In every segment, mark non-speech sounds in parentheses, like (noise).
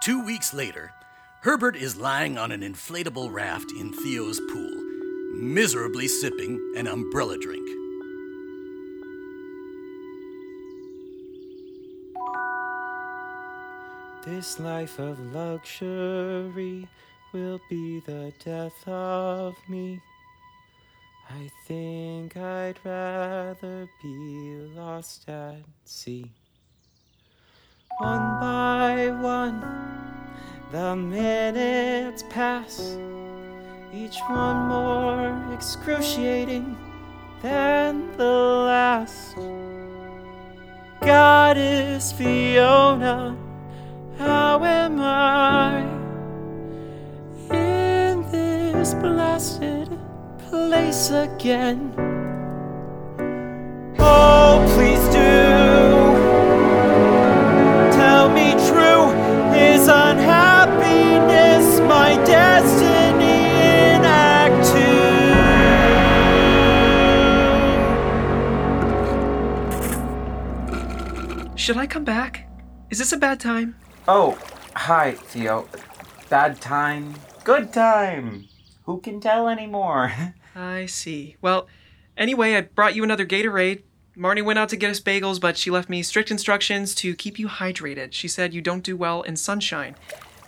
Two weeks later, Herbert is lying on an inflatable raft in Theo's pool, miserably sipping an umbrella drink. This life of luxury will be the death of me. I think I'd rather be lost at sea. One by one, the minutes pass, each one more excruciating than the last. Goddess Fiona, how am I in this blasted place again? Should I come back? Is this a bad time? Oh, hi, Theo. Bad time, good time. Who can tell anymore? (laughs) I see. Well, anyway, I brought you another Gatorade. Marnie went out to get us bagels, but she left me strict instructions to keep you hydrated. She said you don't do well in sunshine.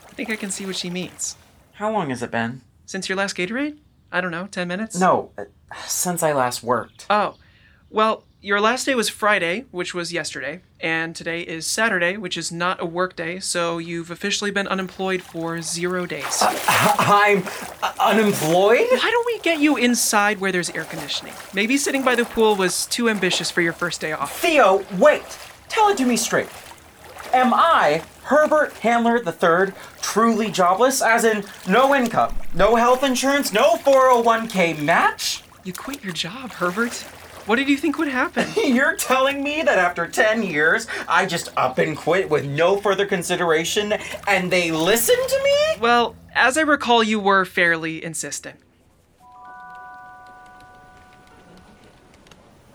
I think I can see what she means. How long has it been? Since your last Gatorade? I don't know, 10 minutes? No, uh, since I last worked. Oh, well, your last day was Friday, which was yesterday, and today is Saturday, which is not a work day, so you've officially been unemployed for zero days. I'm uh, unemployed? Why don't we get you inside where there's air conditioning? Maybe sitting by the pool was too ambitious for your first day off. Theo, wait! Tell it to me straight. Am I, Herbert Handler III, truly jobless? As in, no income, no health insurance, no 401k match? You quit your job, Herbert. What did you think would happen? (laughs) You're telling me that after 10 years, I just up and quit with no further consideration and they listen to me? Well, as I recall, you were fairly insistent.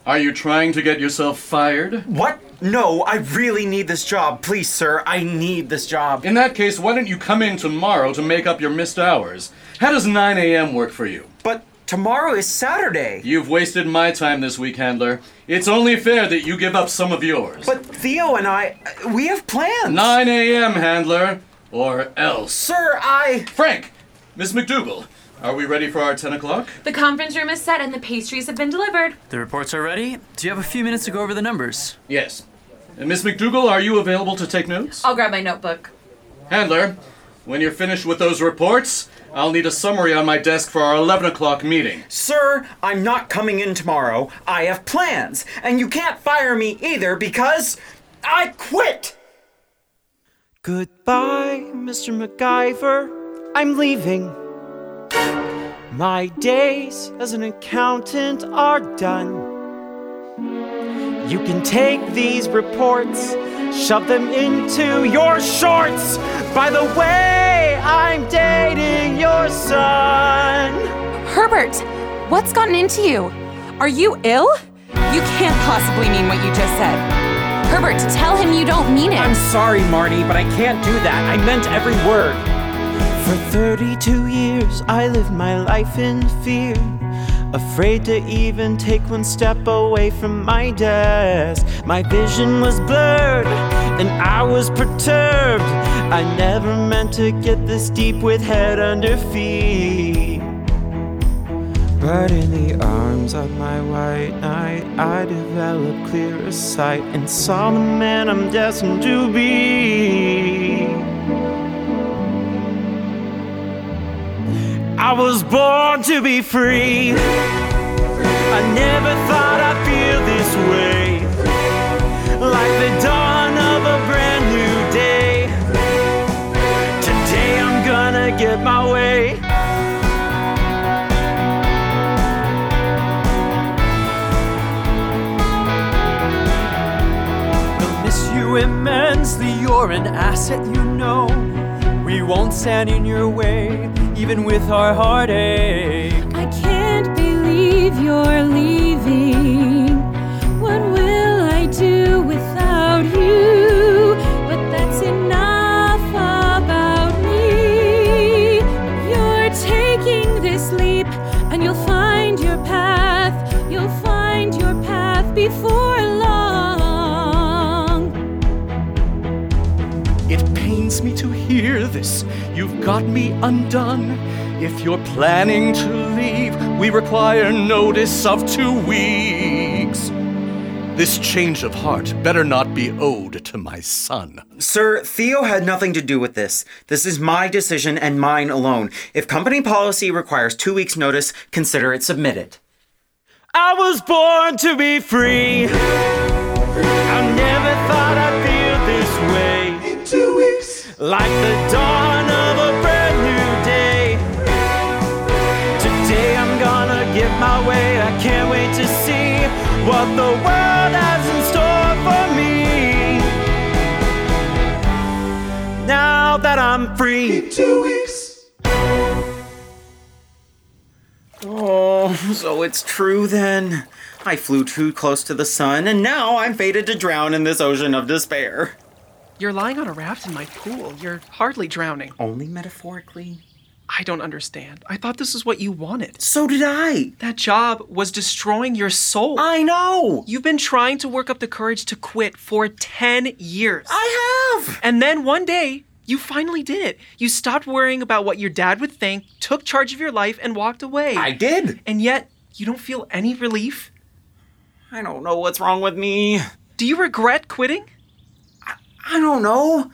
Are you trying to get yourself fired? What? No, I really need this job. Please, sir, I need this job. In that case, why don't you come in tomorrow to make up your missed hours? How does 9 a.m. work for you? But tomorrow is Saturday. You've wasted my time this week, Handler. It's only fair that you give up some of yours. But Theo and I, we have plans. 9 a.m., Handler, or else. Sir, I. Frank! Miss McDougal, are we ready for our 10 o'clock? The conference room is set and the pastries have been delivered. The reports are ready. Do you have a few minutes to go over the numbers? Yes. And Miss McDougal, are you available to take notes? I'll grab my notebook. Handler, when you're finished with those reports, I'll need a summary on my desk for our 11 o'clock meeting. Sir, I'm not coming in tomorrow. I have plans. And you can't fire me either because I quit! Goodbye, Mr. MacGyver. I'm leaving. My days as an accountant are done. You can take these reports, shove them into your shorts. By the way, I'm dating your son. Herbert, what's gotten into you? Are you ill? You can't possibly mean what you just said. Herbert, tell him you don't mean it. I'm sorry, Marty, but I can't do that. I meant every word. For 32 years, I lived my life in fear. Afraid to even take one step away from my desk. My vision was blurred and I was perturbed. I never meant to get this deep with head under feet. But in the arms of my white knight, I developed clearer sight and saw the man I'm destined to be. I was born to be free. I never thought I'd feel this way. Like the dawn of a brand new day. Today I'm gonna get my way. We'll miss you immensely. You're an asset, you know. We won't stand in your way, even with our heartache. I can't believe you're leaving. What will I do without you? But that's enough about me. You're taking this leap, and you'll find. Hear this. You've got me undone. If you're planning to leave, we require notice of two weeks. This change of heart better not be owed to my son. Sir, Theo had nothing to do with this. This is my decision and mine alone. If company policy requires two weeks' notice, consider it submitted. I was born to be free. I never thought Like the dawn of a brand new day. Today I'm gonna give my way. I can't wait to see what the world has in store for me. Now that I'm free. In two weeks. Oh, so it's true then. I flew too close to the sun, and now I'm fated to drown in this ocean of despair. You're lying on a raft in my pool. You're hardly drowning. Only metaphorically. I don't understand. I thought this is what you wanted. So did I. That job was destroying your soul. I know. You've been trying to work up the courage to quit for 10 years. I have. And then one day, you finally did it. You stopped worrying about what your dad would think, took charge of your life, and walked away. I did. And yet, you don't feel any relief? I don't know what's wrong with me. Do you regret quitting? I don't know.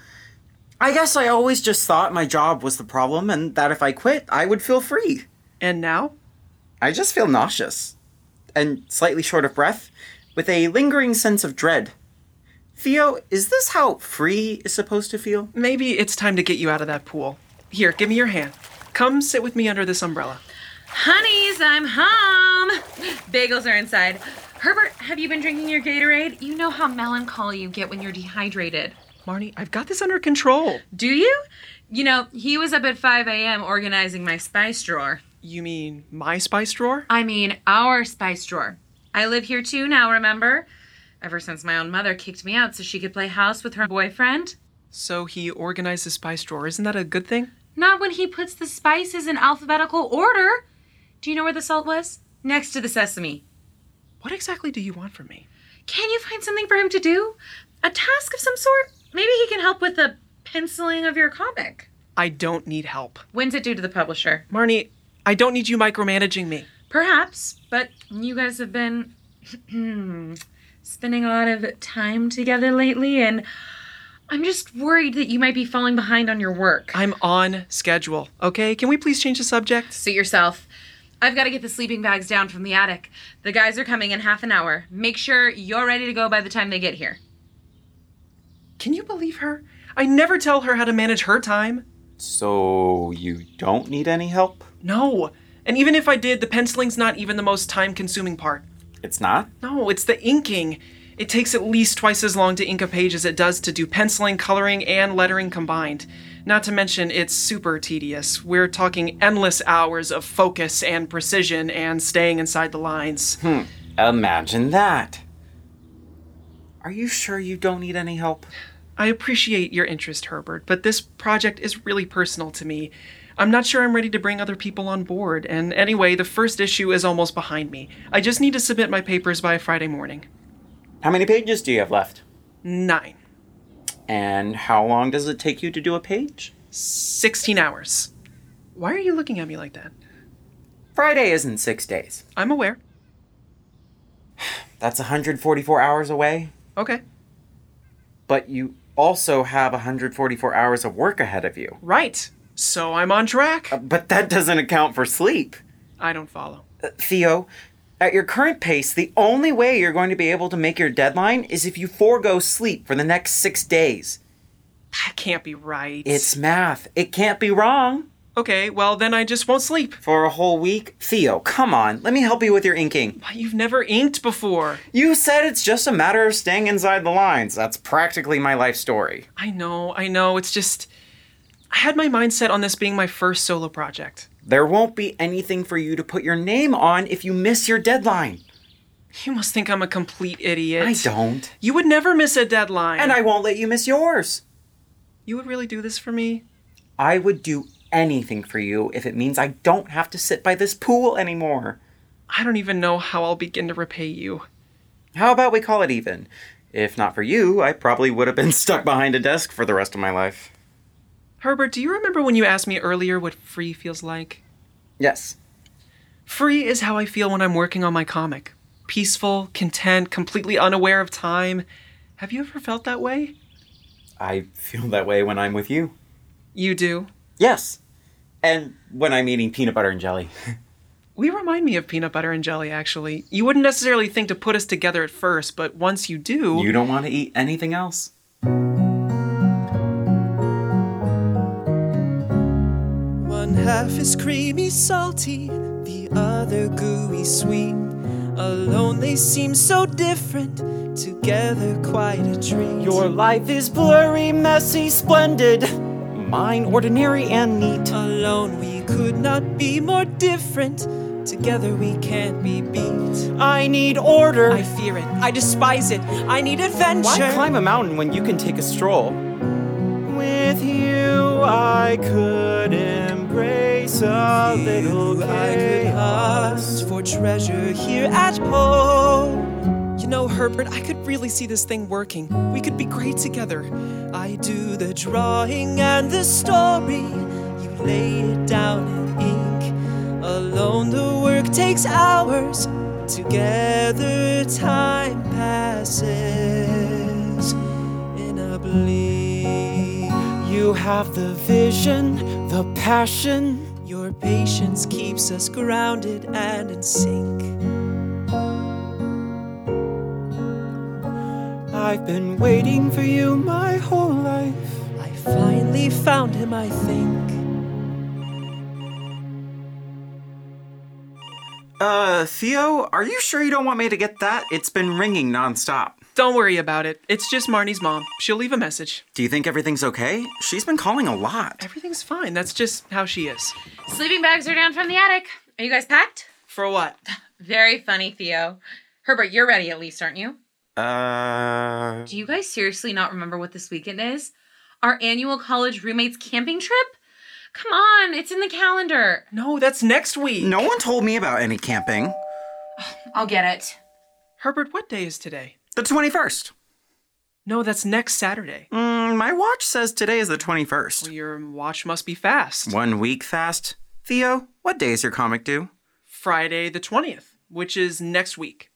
I guess I always just thought my job was the problem and that if I quit, I would feel free. And now? I just feel nauseous and slightly short of breath with a lingering sense of dread. Theo, is this how free is supposed to feel? Maybe it's time to get you out of that pool. Here, give me your hand. Come sit with me under this umbrella. Honeys, I'm home. Bagels are inside. Herbert, have you been drinking your Gatorade? You know how melancholy you get when you're dehydrated. Marnie, I've got this under control. Do you? You know, he was up at 5 a.m. organizing my spice drawer. You mean my spice drawer? I mean, our spice drawer. I live here too now, remember? Ever since my own mother kicked me out so she could play house with her boyfriend. So he organized the spice drawer. Isn't that a good thing? Not when he puts the spices in alphabetical order. Do you know where the salt was? Next to the sesame. What exactly do you want from me? Can you find something for him to do? A task of some sort? Maybe he can help with the penciling of your comic. I don't need help. When's it due to the publisher? Marnie, I don't need you micromanaging me. Perhaps, but you guys have been (clears throat) spending a lot of time together lately, and I'm just worried that you might be falling behind on your work. I'm on schedule, okay? Can we please change the subject? Suit yourself. I've got to get the sleeping bags down from the attic. The guys are coming in half an hour. Make sure you're ready to go by the time they get here. Can you believe her? I never tell her how to manage her time. So you don't need any help? No. And even if I did, the penciling's not even the most time consuming part. It's not? No, it's the inking. It takes at least twice as long to ink a page as it does to do penciling, coloring, and lettering combined. Not to mention, it's super tedious. We're talking endless hours of focus and precision and staying inside the lines. Hmm. Imagine that. Are you sure you don't need any help? I appreciate your interest, Herbert, but this project is really personal to me. I'm not sure I'm ready to bring other people on board, and anyway, the first issue is almost behind me. I just need to submit my papers by Friday morning. How many pages do you have left? Nine. And how long does it take you to do a page? 16 hours. Why are you looking at me like that? Friday isn't six days. I'm aware. That's 144 hours away. Okay. But you also have 144 hours of work ahead of you. Right. So I'm on track. Uh, but that doesn't account for sleep. I don't follow. Uh, Theo, at your current pace, the only way you're going to be able to make your deadline is if you forego sleep for the next six days. That can't be right. It's math. It can't be wrong. Okay, well, then I just won't sleep. For a whole week? Theo, come on. Let me help you with your inking. Why you've never inked before. You said it's just a matter of staying inside the lines. That's practically my life story. I know, I know. It's just. I had my mind set on this being my first solo project. There won't be anything for you to put your name on if you miss your deadline. You must think I'm a complete idiot. I don't. You would never miss a deadline. And I won't let you miss yours. You would really do this for me? I would do anything for you if it means I don't have to sit by this pool anymore. I don't even know how I'll begin to repay you. How about we call it even? If not for you, I probably would have been (laughs) stuck behind a desk for the rest of my life. Herbert, do you remember when you asked me earlier what free feels like? Yes. Free is how I feel when I'm working on my comic. Peaceful, content, completely unaware of time. Have you ever felt that way? I feel that way when I'm with you. You do. Yes. And when I'm eating peanut butter and jelly. (laughs) We remind me of peanut butter and jelly, actually. You wouldn't necessarily think to put us together at first, but once you do. you don't want to eat anything else? Half is creamy, salty, the other gooey, sweet. Alone they seem so different, together quite a treat. Your life is blurry, messy, splendid. Mine ordinary and neat. Alone we could not be more different, together we can't be beat. I need order. I fear it, I despise it, I need adventure. Why climb a mountain when you can take a stroll? With you, I could I could for treasure here at home. You know, Herbert, I could really see this thing working. We could be great together. I do the drawing and the story. You lay it down in ink. Alone, the work takes hours. Together, time passes in a blink. You have the vision, the passion. Your patience keeps us grounded and in sync. I've been waiting for you my whole life. I finally found him, I think. Uh, Theo, are you sure you don't want me to get that? It's been ringing nonstop. Don't worry about it. It's just Marnie's mom. She'll leave a message. Do you think everything's okay? She's been calling a lot. Everything's fine. That's just how she is. Sleeping bags are down from the attic. Are you guys packed? For what? (laughs) Very funny, Theo. Herbert, you're ready at least, aren't you? Uh. Do you guys seriously not remember what this weekend is? Our annual college roommates camping trip? Come on, it's in the calendar. No, that's next week. No one told me about any camping. I'll get it. Herbert, what day is today? The 21st. No, that's next Saturday. Mm, my watch says today is the 21st. Well, your watch must be fast. One week fast. Theo, what day is your comic due? Friday the 20th, which is next week.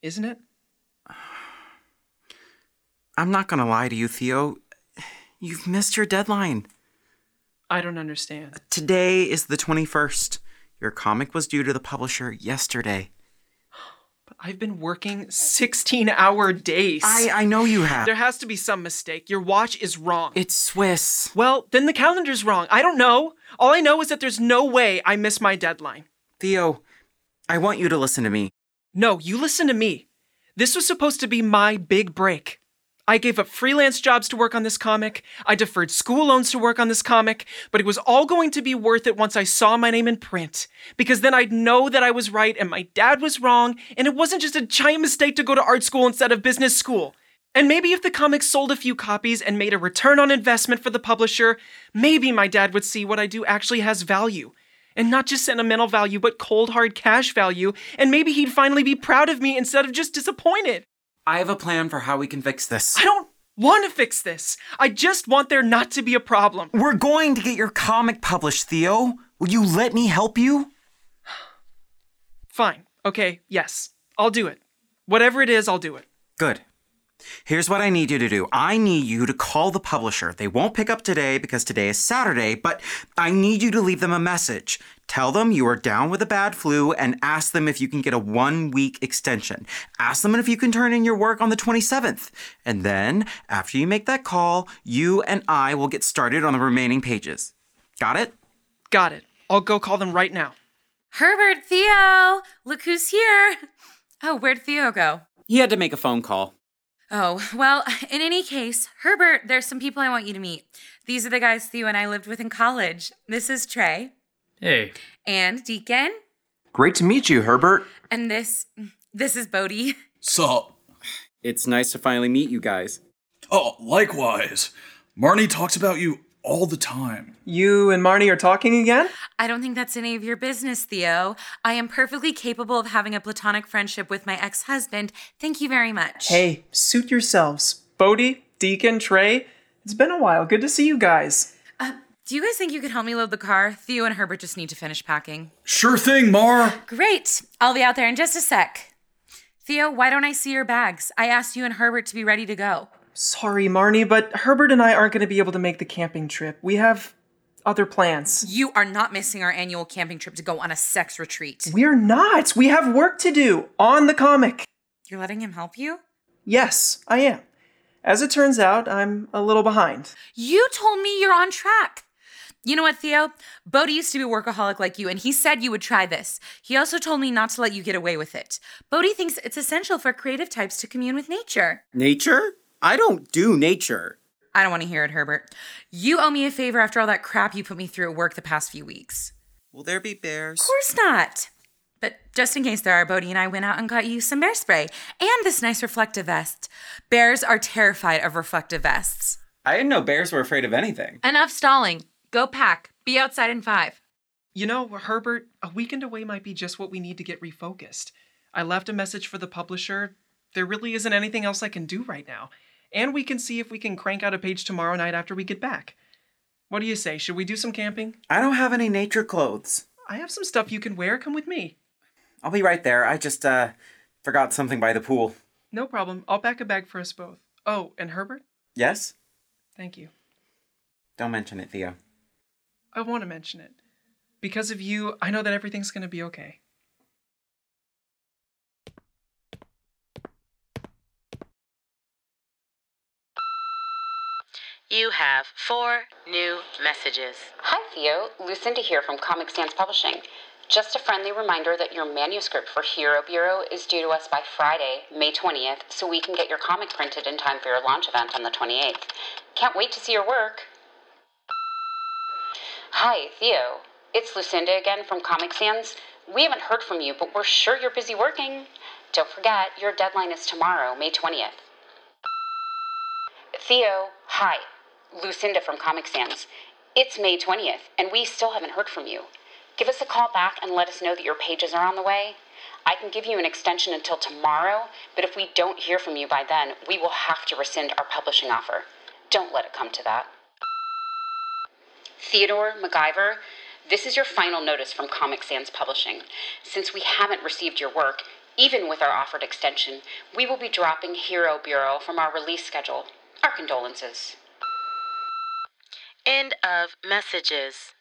Isn't it? (sighs) I'm not gonna lie to you, Theo. You've missed your deadline. I don't understand. Today is the 21st. Your comic was due to the publisher yesterday. I've been working 16 hour days. I, I know you have. There has to be some mistake. Your watch is wrong. It's Swiss. well, then the calendar's wrong. I don't know. All I know is that there's no way I miss my deadline. Theo, I want you to listen to me. No, you listen to me. This was supposed to be my big break. I gave up freelance jobs to work on this comic. I deferred school loans to work on this comic, but it was all going to be worth it once I saw my name in print. Because then I'd know that I was right and my dad was wrong, and it wasn't just a giant mistake to go to art school instead of business school. And maybe if the comic sold a few copies and made a return on investment for the publisher, maybe my dad would see what I do actually has value. And not just sentimental value, but cold hard cash value, and maybe he'd finally be proud of me instead of just disappointed. I have a plan for how we can fix this. I don't want to fix this. I just want there not to be a problem. We're going to get your comic published, Theo. Will you let me help you? Fine. Okay, yes. I'll do it. Whatever it is, I'll do it. Good. Here's what I need you to do. I need you to call the publisher. They won't pick up today because today is Saturday, but I need you to leave them a message. Tell them you are down with a bad flu and ask them if you can get a one week extension. Ask them if you can turn in your work on the 27th. And then, after you make that call, you and I will get started on the remaining pages. Got it? Got it. I'll go call them right now. Herbert, Theo, look who's here. Oh, where'd Theo go? He had to make a phone call. Oh, well, (laughs) in any case, Herbert, there's some people I want you to meet. These are the guys Theo and I lived with in college. This is Trey Hey. and Deacon, Great to meet you, Herbert. and this this is Bodie. (laughs) So, It's nice to finally meet you guys. oh, likewise. Marnie talks about you all the time. You and Marnie are talking again? I don't think that's any of your business, Theo. I am perfectly capable of having a platonic friendship with my ex husband. Thank you very much. Hey, suit yourselves. Bodie, Deacon, Trey, it's been a while. Good to see you guys. Uh, do you guys think you could help me load the car? Theo and Herbert just need to finish packing. Sure thing, Mar. Great. I'll be out there in just a sec. Theo, why don't I see your bags? I asked you and Herbert to be ready to go. Sorry, Marnie, but Herbert and I aren't going to be able to make the camping trip. We have other plans. You are not missing our annual camping trip to go on a sex retreat. We're not. We have work to do on the comic. You're letting him help you? Yes, I am. As it turns out, I'm a little behind. You told me you're on track. You know what, Theo? Bodie used to be a workaholic like you, and he said you would try this. He also told me not to let you get away with it. Bodie thinks it's essential for creative types to commune with nature. Nature? I don't do nature. I don't want to hear it, Herbert. You owe me a favor after all that crap you put me through at work the past few weeks. Will there be bears? Of course not. But just in case there are, Bodie and I went out and got you some bear spray and this nice reflective vest. Bears are terrified of reflective vests. I didn't know bears were afraid of anything. Enough stalling. Go pack. Be outside in five. You know, Herbert, a weekend away might be just what we need to get refocused. I left a message for the publisher. There really isn't anything else I can do right now. And we can see if we can crank out a page tomorrow night after we get back. What do you say? Should we do some camping? I don't have any nature clothes. I have some stuff you can wear. Come with me. I'll be right there. I just, uh, forgot something by the pool. No problem. I'll pack a bag for us both. Oh, and Herbert? Yes? Thank you. Don't mention it, Theo. I want to mention it. Because of you, I know that everything's going to be okay. You have four new messages. Hi, Theo. Lucinda here from Comic Sans Publishing. Just a friendly reminder that your manuscript for Hero Bureau is due to us by Friday, May 20th, so we can get your comic printed in time for your launch event on the 28th. Can't wait to see your work. Hi, Theo. It's Lucinda again from Comic Sans. We haven't heard from you, but we're sure you're busy working. Don't forget, your deadline is tomorrow, May 20th. Theo, hi. Lucinda from Comic Sans. It's May 20th, and we still haven't heard from you. Give us a call back and let us know that your pages are on the way. I can give you an extension until tomorrow, but if we don't hear from you by then, we will have to rescind our publishing offer. Don't let it come to that. Theodore MacGyver, this is your final notice from Comic Sans Publishing. Since we haven't received your work, even with our offered extension, we will be dropping Hero Bureau from our release schedule. Our condolences. End of messages.